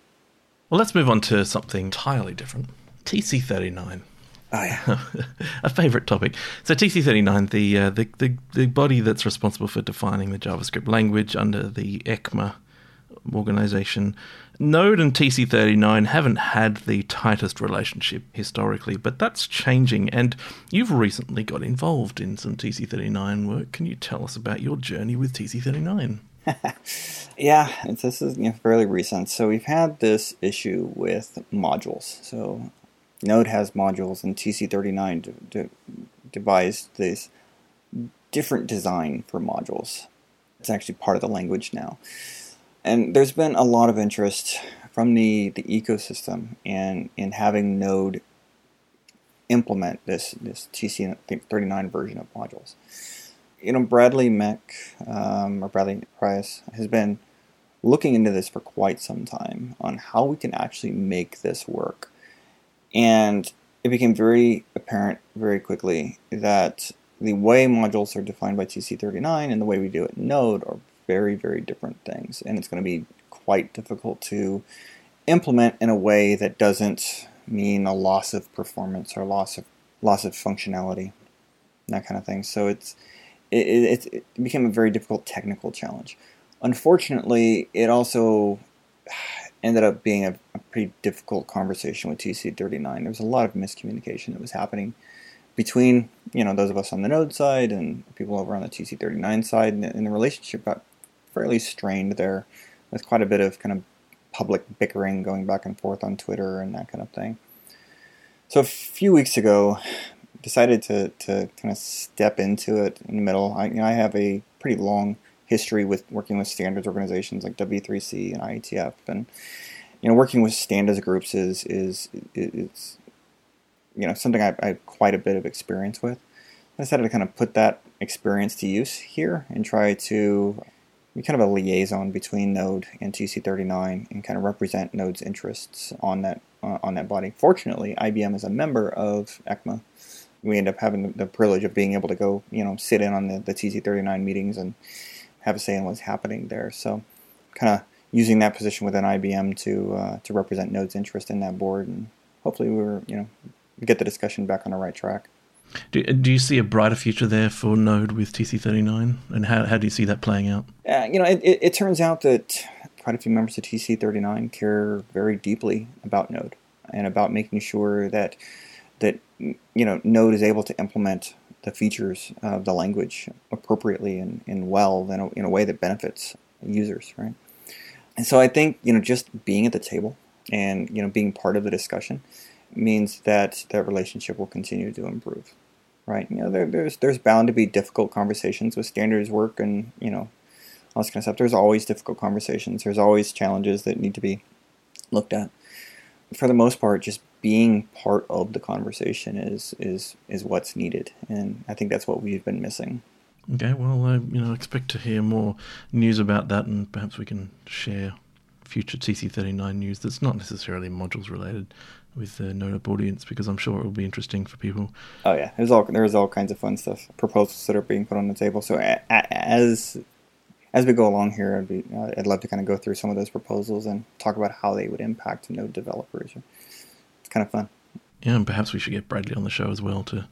Well, let's move on to something entirely different. TC39. Oh yeah, a favorite topic. So TC39, the, uh, the, the the body that's responsible for defining the JavaScript language under the ECMA organization. Node and TC39 haven't had the tightest relationship historically, but that's changing. And you've recently got involved in some TC39 work. Can you tell us about your journey with TC39? yeah, this is you know, fairly recent. So we've had this issue with modules. So Node has modules, and TC39 de- de- devised this different design for modules. It's actually part of the language now. And there's been a lot of interest from the, the ecosystem in, in having Node implement this this TC39 version of modules. You know, Bradley Meck um, or Bradley Price has been looking into this for quite some time on how we can actually make this work, and it became very apparent very quickly that the way modules are defined by TC39 and the way we do it in Node are very very different things, and it's going to be quite difficult to implement in a way that doesn't mean a loss of performance or loss of loss of functionality, that kind of thing. So it's it, it, it became a very difficult technical challenge. Unfortunately, it also ended up being a, a pretty difficult conversation with TC39. There was a lot of miscommunication that was happening between you know those of us on the Node side and people over on the TC39 side, and, and the relationship got fairly strained there, with quite a bit of kind of public bickering going back and forth on Twitter and that kind of thing. So a few weeks ago, decided to, to kind of step into it in the middle. I, you know, I have a pretty long history with working with standards organizations like W3C and IETF, and you know, working with standards groups is is is you know something I, I have quite a bit of experience with. I decided to kind of put that experience to use here and try to be kind of a liaison between Node and TC39 and kind of represent Node's interests on that on that body. Fortunately, IBM is a member of ECMA. We end up having the privilege of being able to go, you know, sit in on the, the TC39 meetings and have a say in what's happening there. So, kind of using that position within IBM to uh, to represent Node's interest in that board, and hopefully we were, you know, get the discussion back on the right track. Do, do you see a brighter future there for Node with TC39? And how, how do you see that playing out? Uh, you know, it, it, it, turns out that quite a few members of TC39 care very deeply about Node and about making sure that that you know Node is able to implement the features of the language appropriately and, and well in a, in a way that benefits users, right? And so I think you know just being at the table and you know being part of the discussion means that that relationship will continue to improve, right? You know, there, there's there's bound to be difficult conversations with standards work and you know all this kind of stuff. There's always difficult conversations. There's always challenges that need to be looked at. For the most part, just being part of the conversation is is is what's needed, and I think that's what we've been missing. Okay, well, I you know expect to hear more news about that, and perhaps we can share future TC39 news that's not necessarily modules related with the Node audience because I'm sure it will be interesting for people. Oh yeah, there's all there's all kinds of fun stuff, proposals that are being put on the table. So as as we go along here, I'd be uh, I'd love to kind of go through some of those proposals and talk about how they would impact Node developers. It's kind of fun. Yeah, and perhaps we should get Bradley on the show as well to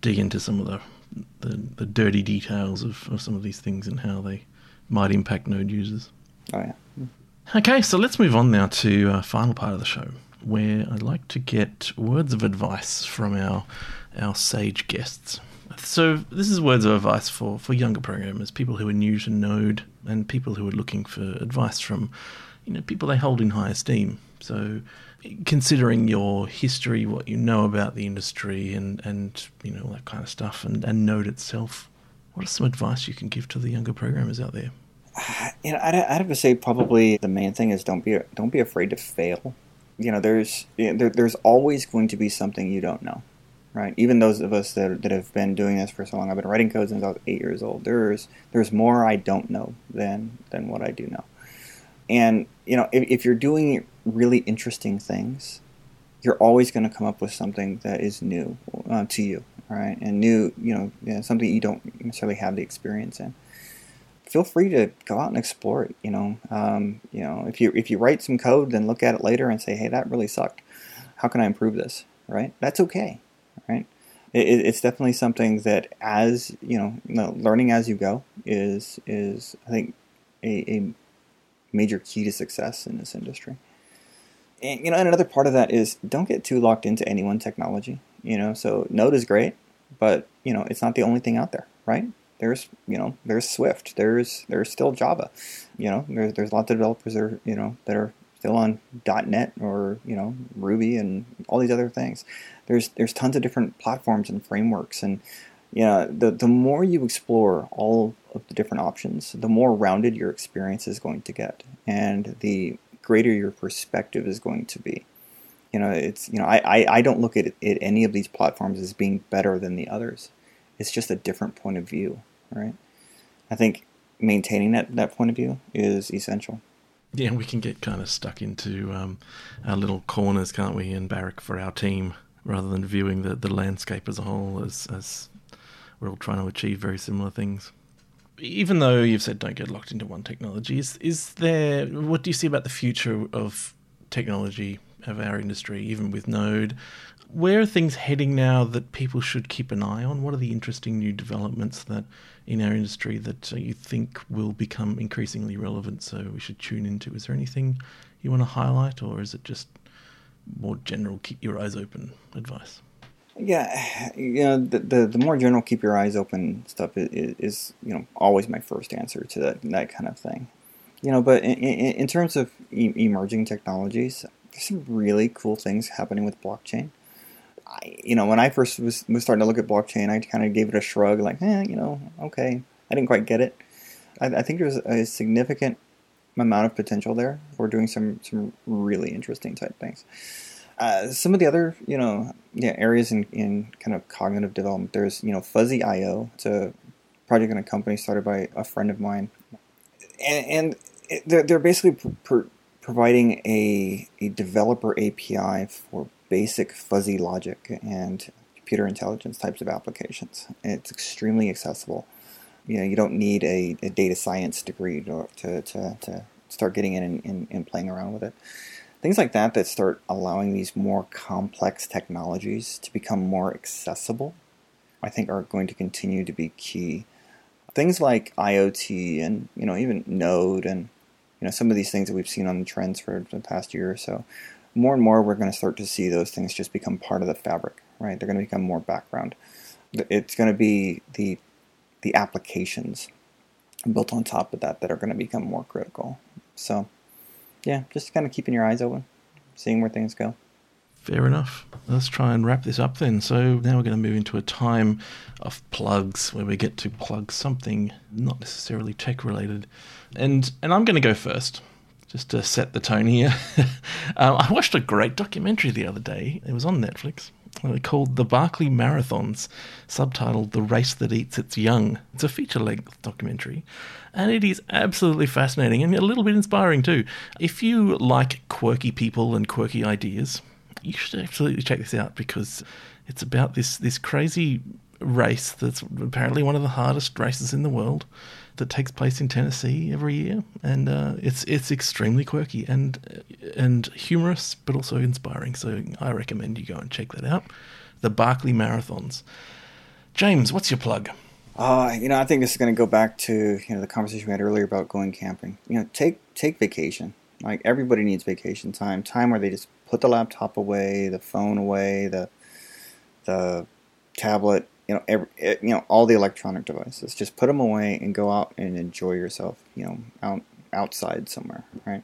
dig into some of the the, the dirty details of, of some of these things and how they might impact Node users. Oh yeah. Okay, so let's move on now to a uh, final part of the show, where I'd like to get words of advice from our our sage guests. So this is words of advice for, for younger programmers, people who are new to Node, and people who are looking for advice from, you know, people they hold in high esteem. So considering your history, what you know about the industry, and and you know that kind of stuff, and, and Node itself, what are some advice you can give to the younger programmers out there? You know, I'd, I'd have to say probably the main thing is don't be don't be afraid to fail. You know, there's you know, there, there's always going to be something you don't know right? Even those of us that, that have been doing this for so long, I've been writing code since I was eight years old. There's there's more I don't know than than what I do know. And you know, if, if you're doing really interesting things, you're always going to come up with something that is new uh, to you, right? And new, you know, you know, something you don't necessarily have the experience in. Feel free to go out and explore it. You know, um, you know, if you if you write some code, then look at it later and say, "Hey, that really sucked. How can I improve this?" Right? That's okay right? It, it's definitely something that, as you know, you know, learning as you go is is I think a, a major key to success in this industry. And, you know, and another part of that is don't get too locked into any one technology. You know, so Node is great, but you know, it's not the only thing out there, right? There's you know, there's Swift, there's there's still Java. You know, there's there's lots of developers that are you know that are still on .NET or you know Ruby and all these other things. There's there's tons of different platforms and frameworks, and you know the the more you explore all of the different options, the more rounded your experience is going to get, and the greater your perspective is going to be. You know, it's you know, I, I, I don't look at, at any of these platforms as being better than the others. It's just a different point of view, right? I think maintaining that, that point of view is essential. Yeah, we can get kind of stuck into um, our little corners, can't we, and barrack for our team rather than viewing the, the landscape as a whole as, as we're all trying to achieve very similar things. Even though you've said don't get locked into one technology, is, is there, what do you see about the future of technology of our industry, even with Node? Where are things heading now that people should keep an eye on? What are the interesting new developments that in our industry that uh, you think will become increasingly relevant? So we should tune into. Is there anything you want to highlight, or is it just more general, keep your eyes open advice? Yeah, you know, the, the, the more general keep your eyes open stuff is, is, you know always my first answer to that that kind of thing. You know, but in, in, terms of e- emerging technologies, there's some really cool things happening with blockchain. I, you know, when I first was, was starting to look at blockchain, I kind of gave it a shrug, like, eh, you know, okay, I didn't quite get it. I, I think there's a significant amount of potential there. We're doing some some really interesting type things. Uh, some of the other, you know, yeah, areas in, in kind of cognitive development. There's, you know, Fuzzy IO. It's a project in a company started by a friend of mine, and, and it, they're, they're basically pr- pr- providing a a developer API for basic fuzzy logic and computer intelligence types of applications. it's extremely accessible. You know, you don't need a, a data science degree to, to, to, to start getting in and, and, and playing around with it things like that that start allowing these more complex technologies to become more accessible, I think are going to continue to be key. Things like IoT and you know even Node and you know some of these things that we've seen on the trends for the past year or so, more and more we're going to start to see those things just become part of the fabric, right? They're going to become more background. It's going to be the the applications built on top of that that are going to become more critical. So yeah, just kind of keeping your eyes open, seeing where things go. Fair enough. Let's try and wrap this up then. So now we're going to move into a time of plugs where we get to plug something not necessarily tech related. And and I'm going to go first just to set the tone here. um, I watched a great documentary the other day. It was on Netflix. Called The Barkley Marathons, subtitled The Race That Eats Its Young. It's a feature length documentary, and it is absolutely fascinating and a little bit inspiring too. If you like quirky people and quirky ideas, you should absolutely check this out because it's about this, this crazy race that's apparently one of the hardest races in the world that takes place in Tennessee every year, and uh, it's it's extremely quirky and and humorous, but also inspiring. So I recommend you go and check that out. The Barkley Marathons. James, what's your plug? Uh, you know, I think this is going to go back to you know the conversation we had earlier about going camping. You know, take take vacation. Like everybody needs vacation time, time where they just put the laptop away, the phone away, the the tablet, you know, every, eh, you know, all the electronic devices. Just put them away and go out and enjoy yourself. You know, out outside somewhere, right?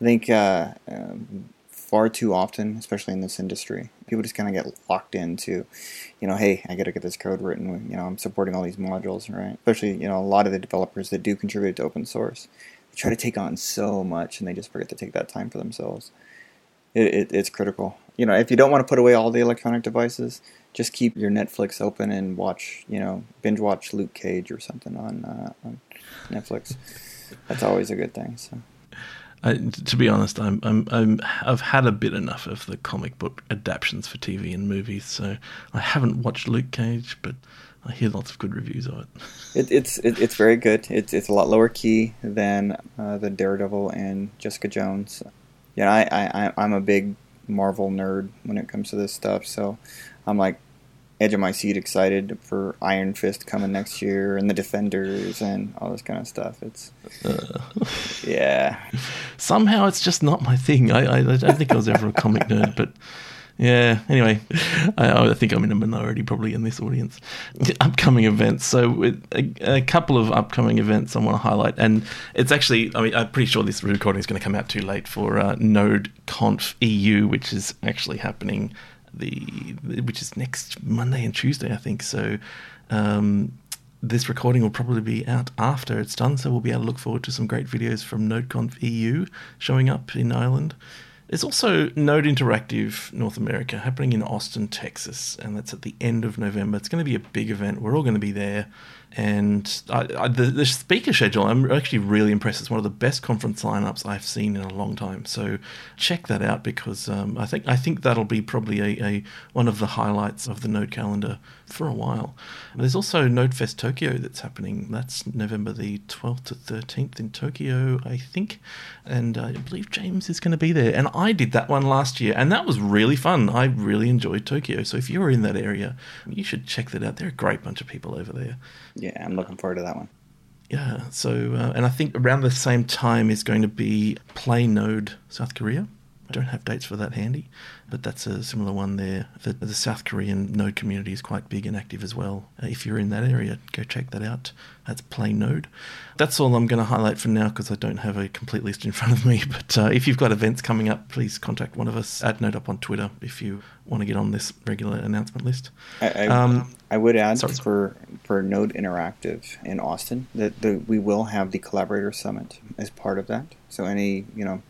I think uh, um, far too often, especially in this industry, people just kind of get locked into, you know, hey, I got to get this code written. You know, I'm supporting all these modules, right? Especially, you know, a lot of the developers that do contribute to open source, they try to take on so much, and they just forget to take that time for themselves. It, it, it's critical. You know, if you don't want to put away all the electronic devices, just keep your Netflix open and watch, you know, binge watch Luke Cage or something on, uh, on Netflix. That's always a good thing. So. I, to be honest, I'm, I'm, I'm, I've had a bit enough of the comic book adaptations for TV and movies, so I haven't watched Luke Cage, but I hear lots of good reviews of it. it it's it, it's very good. It's it's a lot lower key than uh, the Daredevil and Jessica Jones. Yeah, I, I I'm a big Marvel nerd when it comes to this stuff, so I'm like edge of my seat excited for Iron Fist coming next year and the Defenders and all this kind of stuff. It's uh, yeah. Somehow it's just not my thing. I, I, I don't think I was ever a comic nerd, but yeah. Anyway, I, I, think I'm in a minority probably in this audience. Upcoming events. So a, a, couple of upcoming events I want to highlight, and it's actually I mean I'm pretty sure this recording is going to come out too late for uh, Node Conf EU, which is actually happening the which is next Monday and Tuesday, I think. So um, this recording will probably be out after it's done, so we'll be able to look forward to some great videos from NodeConf EU showing up in Ireland. There's also Node Interactive North America happening in Austin, Texas, and that's at the end of November. It's going to be a big event. We're all going to be there. And I, I, the, the, speaker schedule, I'm actually really impressed. It's one of the best conference lineups I've seen in a long time. So check that out because um, I think I think that'll be probably a, a, one of the highlights of the Node calendar for a while. There's also NodeFest Tokyo that's happening. That's November the 12th to 13th in Tokyo, I think. And I believe James is going to be there. And I did that one last year, and that was really fun. I really enjoyed Tokyo. So if you're in that area, you should check that out. They're a great bunch of people over there. Yeah, I'm looking forward to that one. Yeah, so, uh, and I think around the same time is going to be Play Node South Korea. I don't have dates for that handy, but that's a similar one there. The, the South Korean Node community is quite big and active as well. Uh, if you're in that area, go check that out. That's Play Node. That's all I'm going to highlight for now because I don't have a complete list in front of me. But uh, if you've got events coming up, please contact one of us at NodeUp on Twitter if you want to get on this regular announcement list. I, I, um, I would add sorry. for for Node Interactive in Austin that the, we will have the Collaborator Summit as part of that. So any you know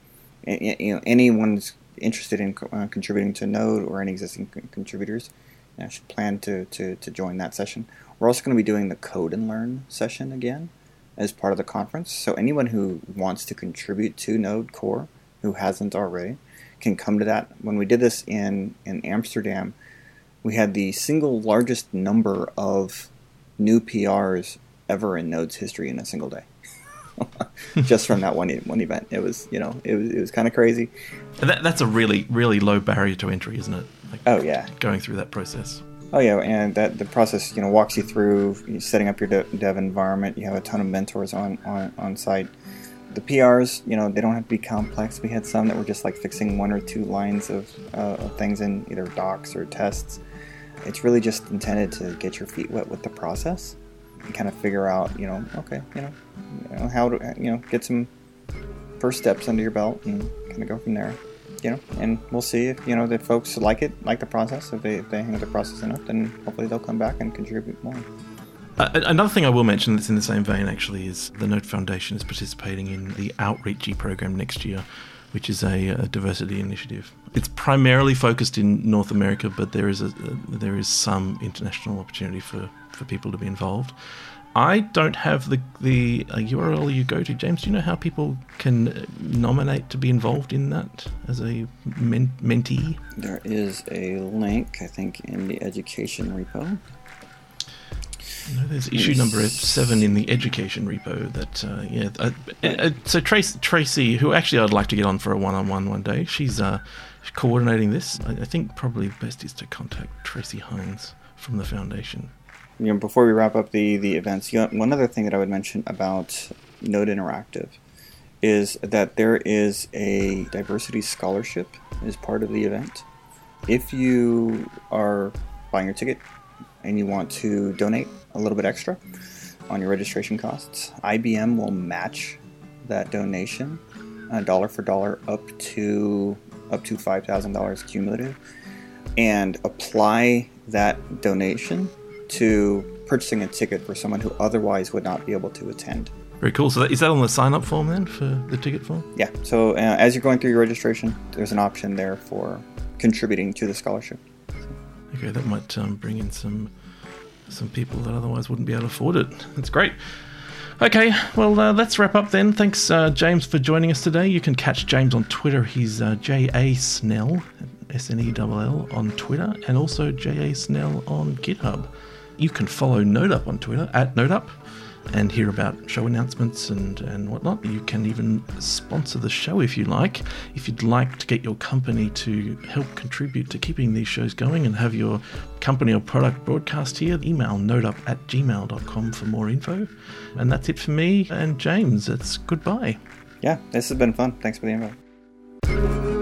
you know, anyone's interested in uh, contributing to Node or any existing contributors you should plan to, to, to join that session. We're also going to be doing the Code and Learn session again as part of the conference. So anyone who wants to contribute to Node Core, who hasn't already, can come to that. When we did this in, in Amsterdam, we had the single largest number of new PRs ever in Node's history in a single day. just from that one one event. It was you know it was it was kind of crazy. That, that's a really really low barrier to entry, isn't it? Like oh yeah, going through that process. Oh yeah, and that the process you know walks you through setting up your dev environment. You have a ton of mentors on on, on site. The PRs, you know, they don't have to be complex. We had some that were just like fixing one or two lines of, uh, of things in either docs or tests. It's really just intended to get your feet wet with the process kind of figure out, you know, okay, you know, you know how to, you know, get some first steps under your belt and kind of go from there. You know, and we'll see if you know the folks like it, like the process. If they if they hang with the process enough, then hopefully they'll come back and contribute more. Uh, another thing I will mention that's in the same vein actually is the Node Foundation is participating in the Outreachy program next year, which is a, a, diversity initiative. It's primarily focused in North America, but there is a, a, there is some international opportunity for, for people to be involved. I don't have the the uh, URL you go to, James. Do you know how people can uh, nominate to be involved in that as a men- mentee? There is a link, I think, in the education repo. No, there's issue number seven in the education repo. That uh, yeah. Uh, uh, so Tracy, Tracy, who actually I'd like to get on for a one-on-one one day. She's uh, coordinating this. I, I think probably best is to contact Tracy Hinds from the foundation you know, before we wrap up the the events, you know, one other thing that I would mention about Node Interactive is that there is a diversity scholarship as part of the event. If you are buying your ticket and you want to donate a little bit extra on your registration costs, IBM will match that donation uh, dollar for dollar up to up to five thousand dollars cumulative, and apply that donation to purchasing a ticket for someone who otherwise would not be able to attend. Very cool. So, that, is that on the sign up form then for the ticket form? Yeah. So, uh, as you're going through your registration, there's an option there for contributing to the scholarship. Okay, that might um, bring in some some people that otherwise wouldn't be able to afford it. That's great. Okay, well, uh, let's wrap up then. Thanks, uh, James, for joining us today. You can catch James on Twitter. He's uh, J A Snell, S N E L L, on Twitter, and also J A Snell on GitHub. You can follow NodeUp on Twitter at NodeUp and hear about show announcements and, and whatnot. You can even sponsor the show if you like. If you'd like to get your company to help contribute to keeping these shows going and have your company or product broadcast here, email nodeup at gmail.com for more info. And that's it for me and James. It's goodbye. Yeah, this has been fun. Thanks for the invite.